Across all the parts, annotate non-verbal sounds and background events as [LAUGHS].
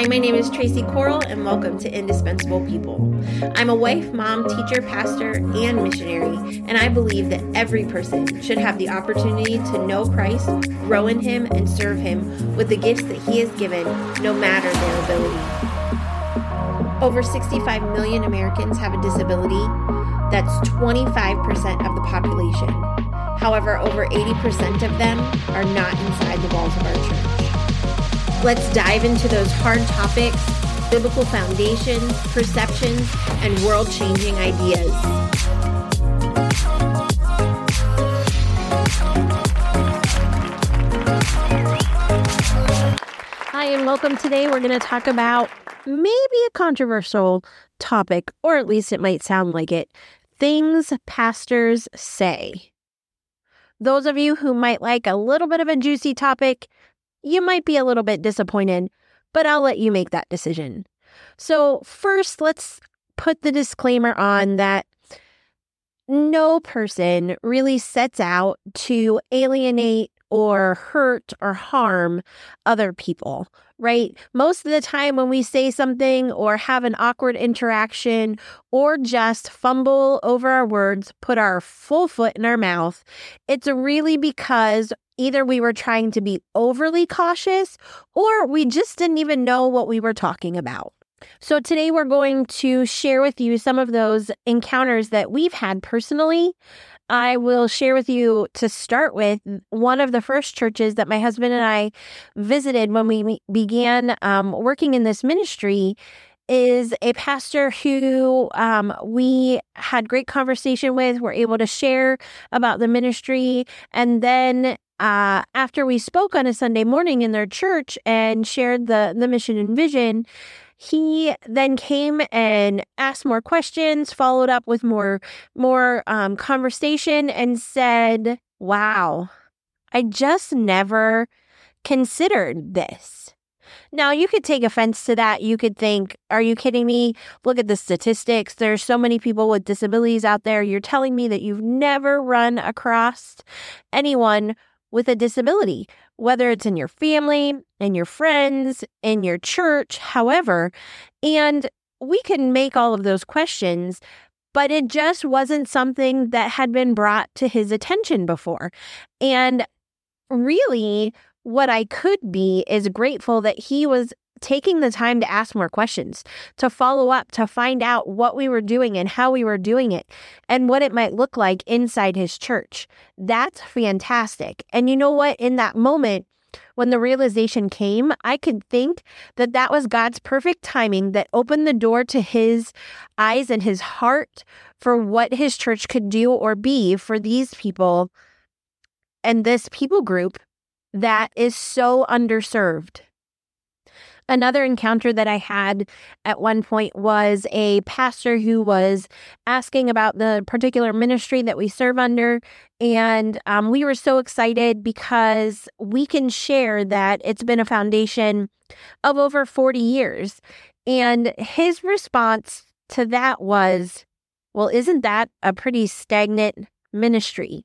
Hi, my name is Tracy Coral, and welcome to Indispensable People. I'm a wife, mom, teacher, pastor, and missionary, and I believe that every person should have the opportunity to know Christ, grow in Him, and serve Him with the gifts that He has given, no matter their ability. Over 65 million Americans have a disability. That's 25% of the population. However, over 80% of them are not inside the walls of our church. Let's dive into those hard topics, biblical foundations, perceptions, and world changing ideas. Hi, and welcome. Today, we're going to talk about maybe a controversial topic, or at least it might sound like it things pastors say. Those of you who might like a little bit of a juicy topic, you might be a little bit disappointed, but I'll let you make that decision. So, first, let's put the disclaimer on that no person really sets out to alienate or hurt or harm other people, right? Most of the time, when we say something or have an awkward interaction or just fumble over our words, put our full foot in our mouth, it's really because either we were trying to be overly cautious or we just didn't even know what we were talking about. So, today we're going to share with you some of those encounters that we've had personally I will share with you to start with one of the first churches that my husband and I visited when we began um, working in this ministry is a pastor who um, we had great conversation with. We're able to share about the ministry, and then uh, after we spoke on a Sunday morning in their church and shared the the mission and vision, he then came and asked more questions, followed up with more more um, conversation, and said, "Wow, I just never considered this." Now, you could take offense to that. You could think, are you kidding me? Look at the statistics. There's so many people with disabilities out there. You're telling me that you've never run across anyone with a disability whether it's in your family, in your friends, in your church, however. And we can make all of those questions, but it just wasn't something that had been brought to his attention before. And really, what I could be is grateful that he was taking the time to ask more questions, to follow up, to find out what we were doing and how we were doing it and what it might look like inside his church. That's fantastic. And you know what? In that moment, when the realization came, I could think that that was God's perfect timing that opened the door to his eyes and his heart for what his church could do or be for these people and this people group that is so underserved. Another encounter that I had at one point was a pastor who was asking about the particular ministry that we serve under. And um, we were so excited because we can share that it's been a foundation of over 40 years. And his response to that was, Well, isn't that a pretty stagnant ministry?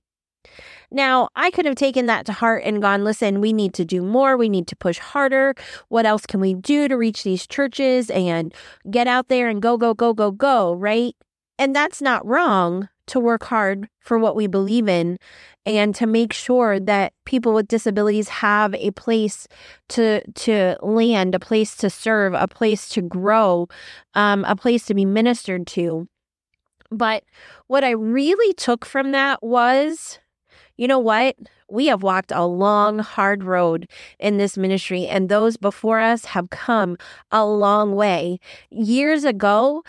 Now, I could have taken that to heart and gone, listen, we need to do more. We need to push harder. What else can we do to reach these churches and get out there and go, go, go, go, go, right? And that's not wrong to work hard for what we believe in and to make sure that people with disabilities have a place to to land, a place to serve, a place to grow, um, a place to be ministered to. But what I really took from that was you know what? We have walked a long, hard road in this ministry, and those before us have come a long way. Years ago,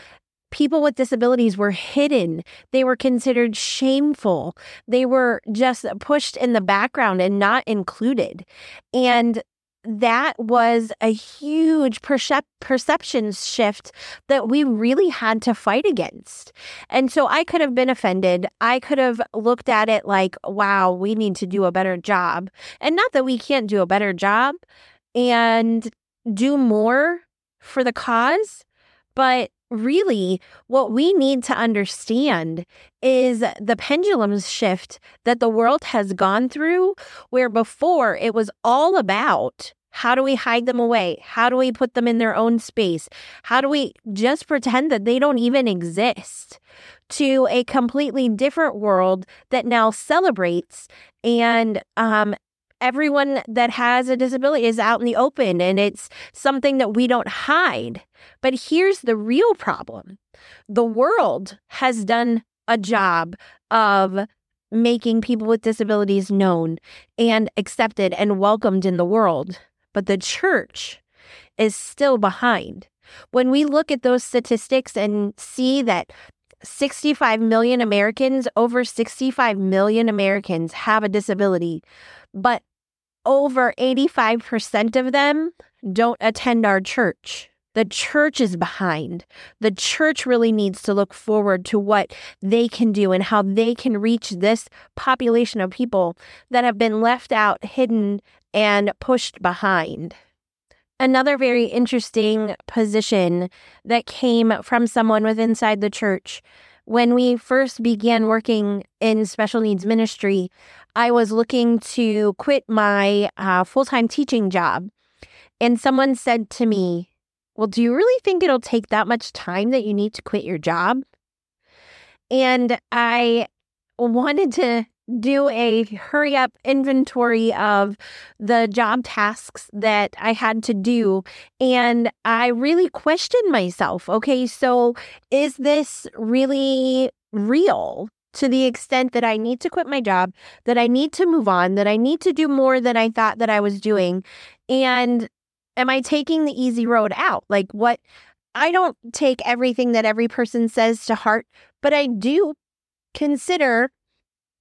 people with disabilities were hidden. They were considered shameful. They were just pushed in the background and not included. And that was a huge percep- perception shift that we really had to fight against. And so I could have been offended. I could have looked at it like, wow, we need to do a better job. And not that we can't do a better job and do more for the cause, but really what we need to understand is the pendulum shift that the world has gone through where before it was all about How do we hide them away? How do we put them in their own space? How do we just pretend that they don't even exist? To a completely different world that now celebrates and um, everyone that has a disability is out in the open and it's something that we don't hide. But here's the real problem the world has done a job of making people with disabilities known and accepted and welcomed in the world but the church is still behind. When we look at those statistics and see that 65 million Americans, over 65 million Americans have a disability, but over 85% of them don't attend our church. The church is behind. The church really needs to look forward to what they can do and how they can reach this population of people that have been left out, hidden, and pushed behind. Another very interesting position that came from someone with inside the church. When we first began working in special needs ministry, I was looking to quit my uh, full time teaching job. And someone said to me, Well, do you really think it'll take that much time that you need to quit your job? And I wanted to do a hurry up inventory of the job tasks that I had to do. And I really questioned myself okay, so is this really real? To the extent that I need to quit my job, that I need to move on, that I need to do more than I thought that I was doing. And am I taking the easy road out? Like, what I don't take everything that every person says to heart, but I do consider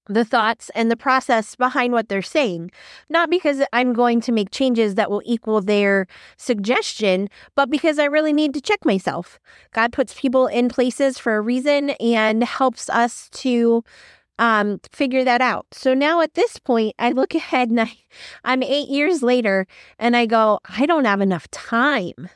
the thoughts and the process behind what they're saying. Not because I'm going to make changes that will equal their suggestion, but because I really need to check myself. God puts people in places for a reason and helps us to um, figure that out. So now at this point, I look [LAUGHS] ahead and I, I'm eight years later and I go, I don't have enough time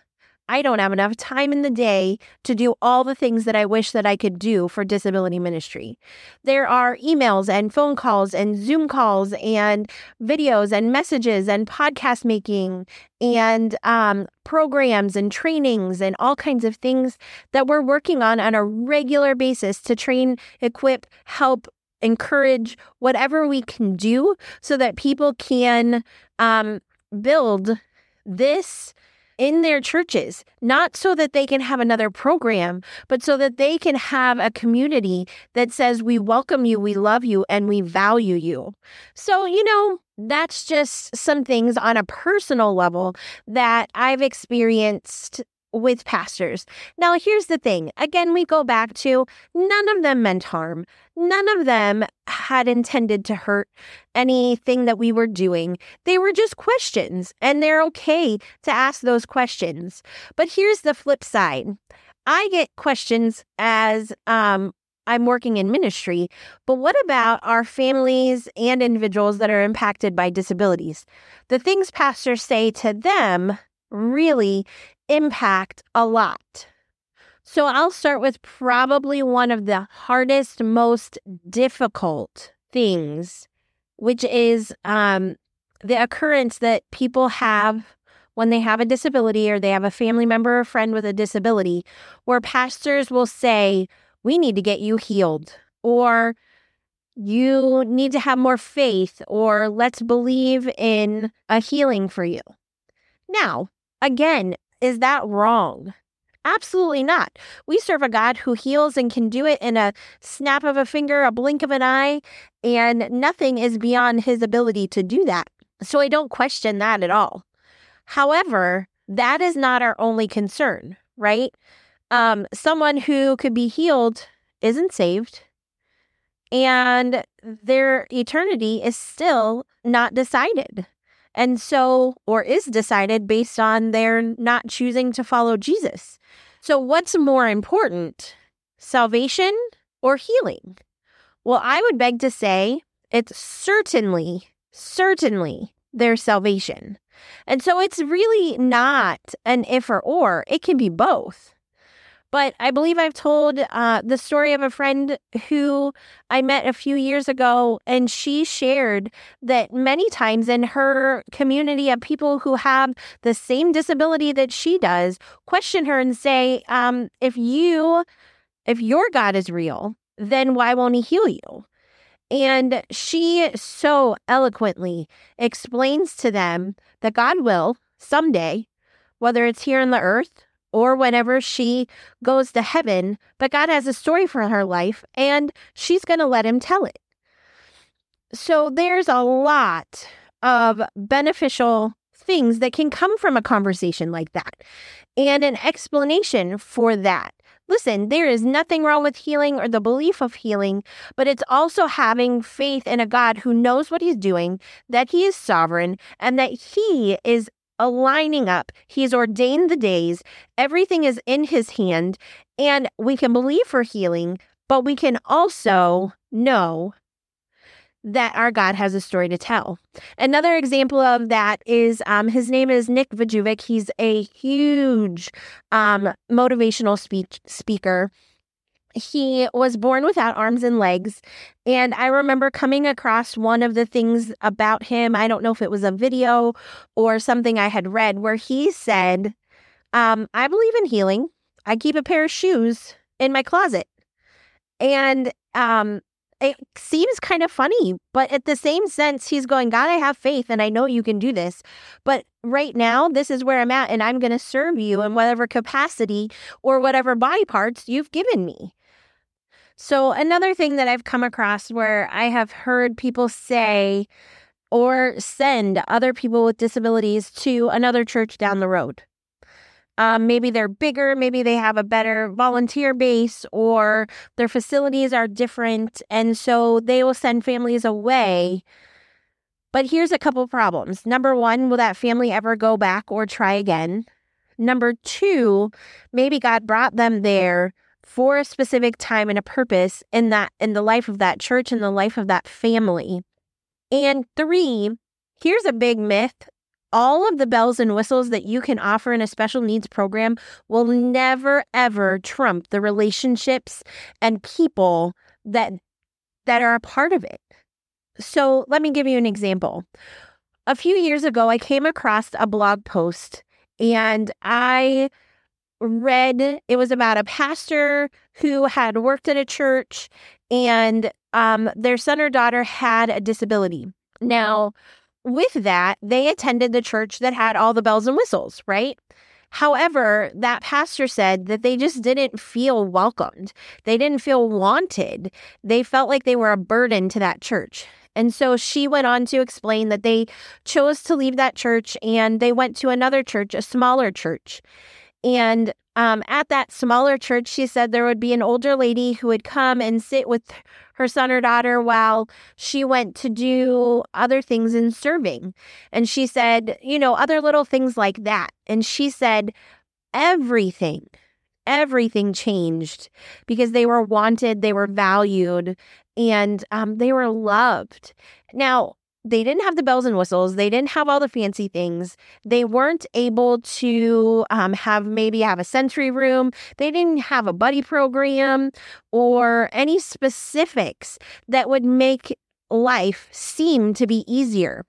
I don't have enough time in the day to do all the things that I wish that I could do for disability ministry. There are emails and phone calls and Zoom calls and videos and messages and podcast making and um, programs and trainings and all kinds of things that we're working on on a regular basis to train, equip, help, encourage whatever we can do so that people can um, build this in their churches, not so that they can have another program, but so that they can have a community that says, We welcome you, we love you, and we value you. So, you know, that's just some things on a personal level that I've experienced with pastors. Now, here's the thing again, we go back to none of them meant harm. None of them had intended to hurt anything that we were doing. They were just questions, and they're okay to ask those questions. But here's the flip side I get questions as um, I'm working in ministry, but what about our families and individuals that are impacted by disabilities? The things pastors say to them really impact a lot. So I'll start with probably one of the hardest, most difficult things, which is um, the occurrence that people have when they have a disability or they have a family member or friend with a disability, where pastors will say, We need to get you healed, or you need to have more faith, or let's believe in a healing for you. Now, again, is that wrong? Absolutely not. We serve a God who heals and can do it in a snap of a finger, a blink of an eye, and nothing is beyond his ability to do that. So I don't question that at all. However, that is not our only concern, right? Um, someone who could be healed isn't saved, and their eternity is still not decided. And so, or is decided based on their not choosing to follow Jesus. So, what's more important, salvation or healing? Well, I would beg to say it's certainly, certainly their salvation. And so it's really not an if or or, it can be both. But I believe I've told uh, the story of a friend who I met a few years ago, and she shared that many times in her community of people who have the same disability that she does question her and say, um, if you, if your God is real, then why won't he heal you? And she so eloquently explains to them that God will someday, whether it's here on the earth or whenever she goes to heaven, but God has a story for her life and she's going to let him tell it. So there's a lot of beneficial things that can come from a conversation like that and an explanation for that. Listen, there is nothing wrong with healing or the belief of healing, but it's also having faith in a God who knows what he's doing, that he is sovereign, and that he is aligning up. He's ordained the days, everything is in his hand, and we can believe for healing, but we can also know that our God has a story to tell. Another example of that is um, his name is Nick Vujicic. He's a huge um, motivational speech speaker. He was born without arms and legs. And I remember coming across one of the things about him. I don't know if it was a video or something I had read where he said, um, I believe in healing. I keep a pair of shoes in my closet. And um, it seems kind of funny, but at the same sense, he's going, God, I have faith and I know you can do this. But right now, this is where I'm at, and I'm going to serve you in whatever capacity or whatever body parts you've given me. So, another thing that I've come across where I have heard people say or send other people with disabilities to another church down the road. Um, maybe they're bigger, maybe they have a better volunteer base, or their facilities are different. And so they will send families away. But here's a couple problems. Number one, will that family ever go back or try again? Number two, maybe God brought them there for a specific time and a purpose in that in the life of that church and the life of that family. And three, here's a big myth all of the bells and whistles that you can offer in a special needs program will never ever trump the relationships and people that that are a part of it. So, let me give you an example. A few years ago, I came across a blog post and I read it was about a pastor who had worked at a church and um, their son or daughter had a disability. Now, with that, they attended the church that had all the bells and whistles, right? However, that pastor said that they just didn't feel welcomed. They didn't feel wanted. They felt like they were a burden to that church. And so she went on to explain that they chose to leave that church and they went to another church, a smaller church. And um, at that smaller church, she said there would be an older lady who would come and sit with her son or daughter while she went to do other things in serving. And she said, you know, other little things like that. And she said, everything, everything changed because they were wanted, they were valued, and um, they were loved. Now, they didn't have the bells and whistles. They didn't have all the fancy things. They weren't able to um, have maybe have a sensory room. They didn't have a buddy program or any specifics that would make life seem to be easier.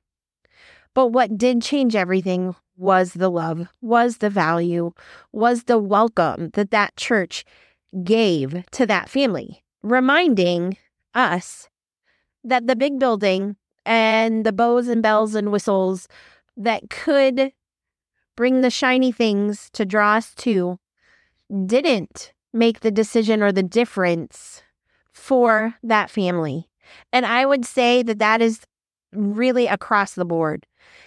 But what did change everything was the love, was the value, was the welcome that that church gave to that family, reminding us that the big building and the bows and bells and whistles that could bring the shiny things to draw us to didn't make the decision or the difference for that family. And I would say that that is really across the board.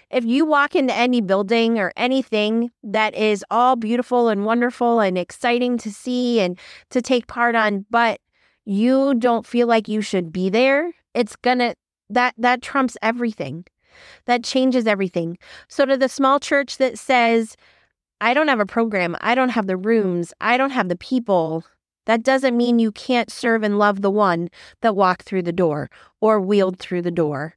If you walk into any building or anything that is all beautiful and wonderful and exciting to see and to take part on, but you don't feel like you should be there, it's going to that that trumps everything. That changes everything. So to the small church that says, I don't have a program, I don't have the rooms, I don't have the people, that doesn't mean you can't serve and love the one that walked through the door or wheeled through the door.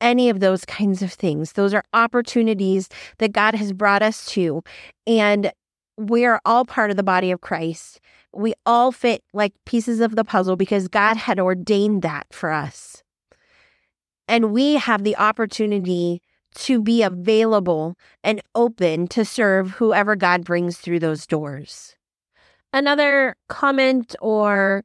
Any of those kinds of things. Those are opportunities that God has brought us to. And we're all part of the body of Christ. We all fit like pieces of the puzzle because God had ordained that for us. And we have the opportunity to be available and open to serve whoever God brings through those doors. Another comment, or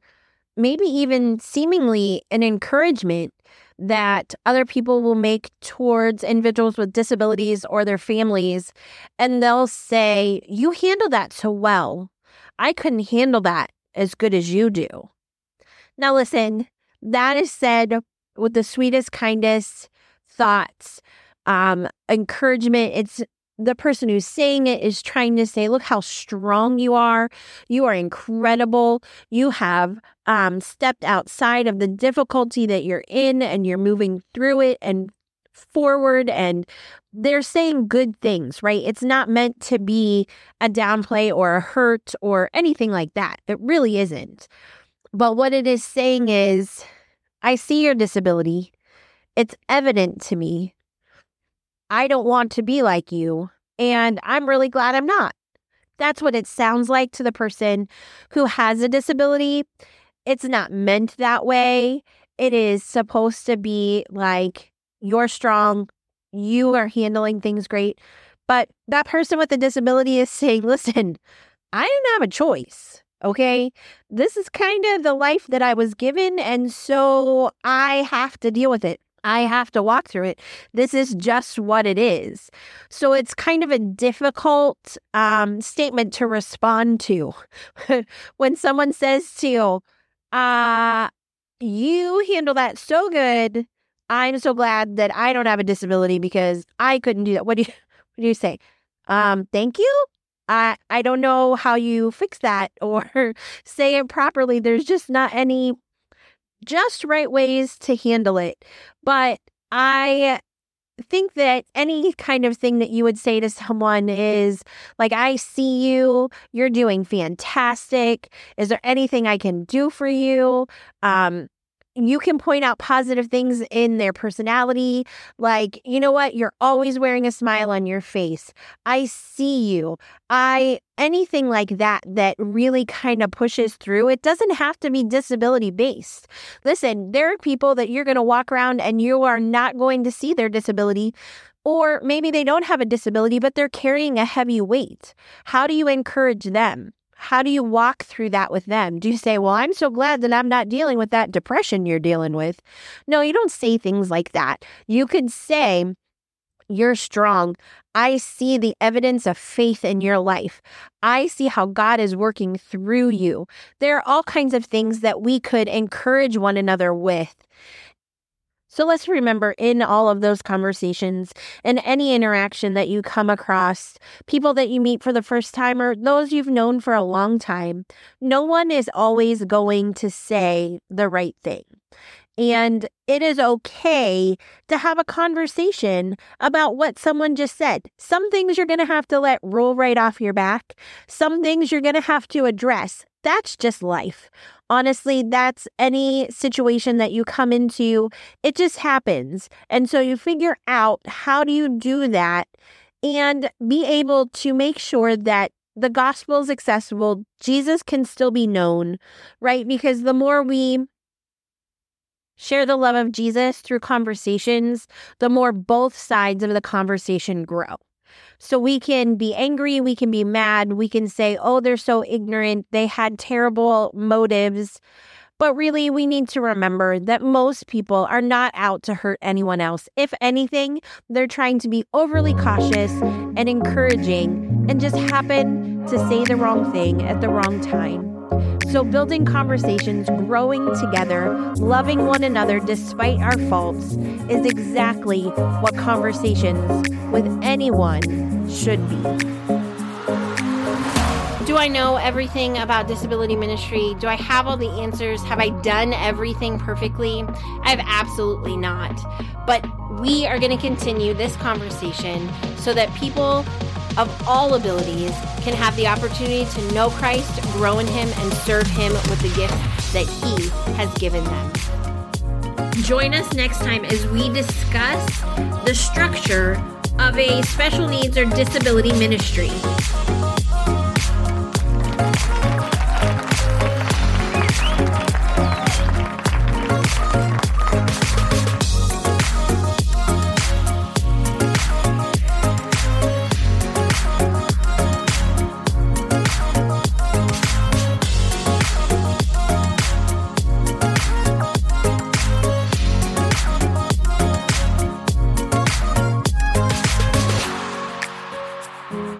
maybe even seemingly an encouragement that other people will make towards individuals with disabilities or their families. And they'll say, You handle that so well. I couldn't handle that as good as you do. Now, listen, that is said with the sweetest, kindest thoughts, um, encouragement. It's the person who's saying it is trying to say, look how strong you are. You are incredible. You have um, stepped outside of the difficulty that you're in and you're moving through it and forward. And they're saying good things, right? It's not meant to be a downplay or a hurt or anything like that. It really isn't. But what it is saying is, I see your disability. It's evident to me. I don't want to be like you, and I'm really glad I'm not. That's what it sounds like to the person who has a disability. It's not meant that way. It is supposed to be like, you're strong, you are handling things great. But that person with the disability is saying, listen, I didn't have a choice. Okay. This is kind of the life that I was given. And so I have to deal with it. I have to walk through it. This is just what it is. So it's kind of a difficult um, statement to respond to [LAUGHS] when someone says to you, uh, you handle that so good. I'm so glad that I don't have a disability because I couldn't do that. What do you, [LAUGHS] what do you say? Um, thank you. I I don't know how you fix that [LAUGHS] or say it properly. There's just not any just right ways to handle it. But I think that any kind of thing that you would say to someone is like, I see you, you're doing fantastic. Is there anything I can do for you? Um, you can point out positive things in their personality. Like, you know what? You're always wearing a smile on your face. I see you. I, anything like that, that really kind of pushes through. It doesn't have to be disability based. Listen, there are people that you're going to walk around and you are not going to see their disability. Or maybe they don't have a disability, but they're carrying a heavy weight. How do you encourage them? How do you walk through that with them? Do you say, Well, I'm so glad that I'm not dealing with that depression you're dealing with? No, you don't say things like that. You could say, You're strong. I see the evidence of faith in your life. I see how God is working through you. There are all kinds of things that we could encourage one another with. So let's remember in all of those conversations and any interaction that you come across, people that you meet for the first time or those you've known for a long time, no one is always going to say the right thing. And it is okay to have a conversation about what someone just said. Some things you're going to have to let roll right off your back. Some things you're going to have to address. That's just life honestly, that's any situation that you come into, it just happens. And so you figure out how do you do that and be able to make sure that the gospel is accessible, Jesus can still be known, right? Because the more we share the love of Jesus through conversations, the more both sides of the conversation grow. So we can be angry, we can be mad, we can say, oh, they're so ignorant, they had terrible motives. But really, we need to remember that most people are not out to hurt anyone else. If anything, they're trying to be overly cautious and encouraging and just happen to say the wrong thing at the wrong time. So, building conversations, growing together, loving one another despite our faults is exactly what conversations with anyone should be. Do I know everything about disability ministry? Do I have all the answers? Have I done everything perfectly? I have absolutely not. But we are going to continue this conversation so that people of all abilities can have the opportunity to know Christ, grow in Him, and serve Him with the gifts that He has given them. Join us next time as we discuss the structure of a special needs or disability ministry.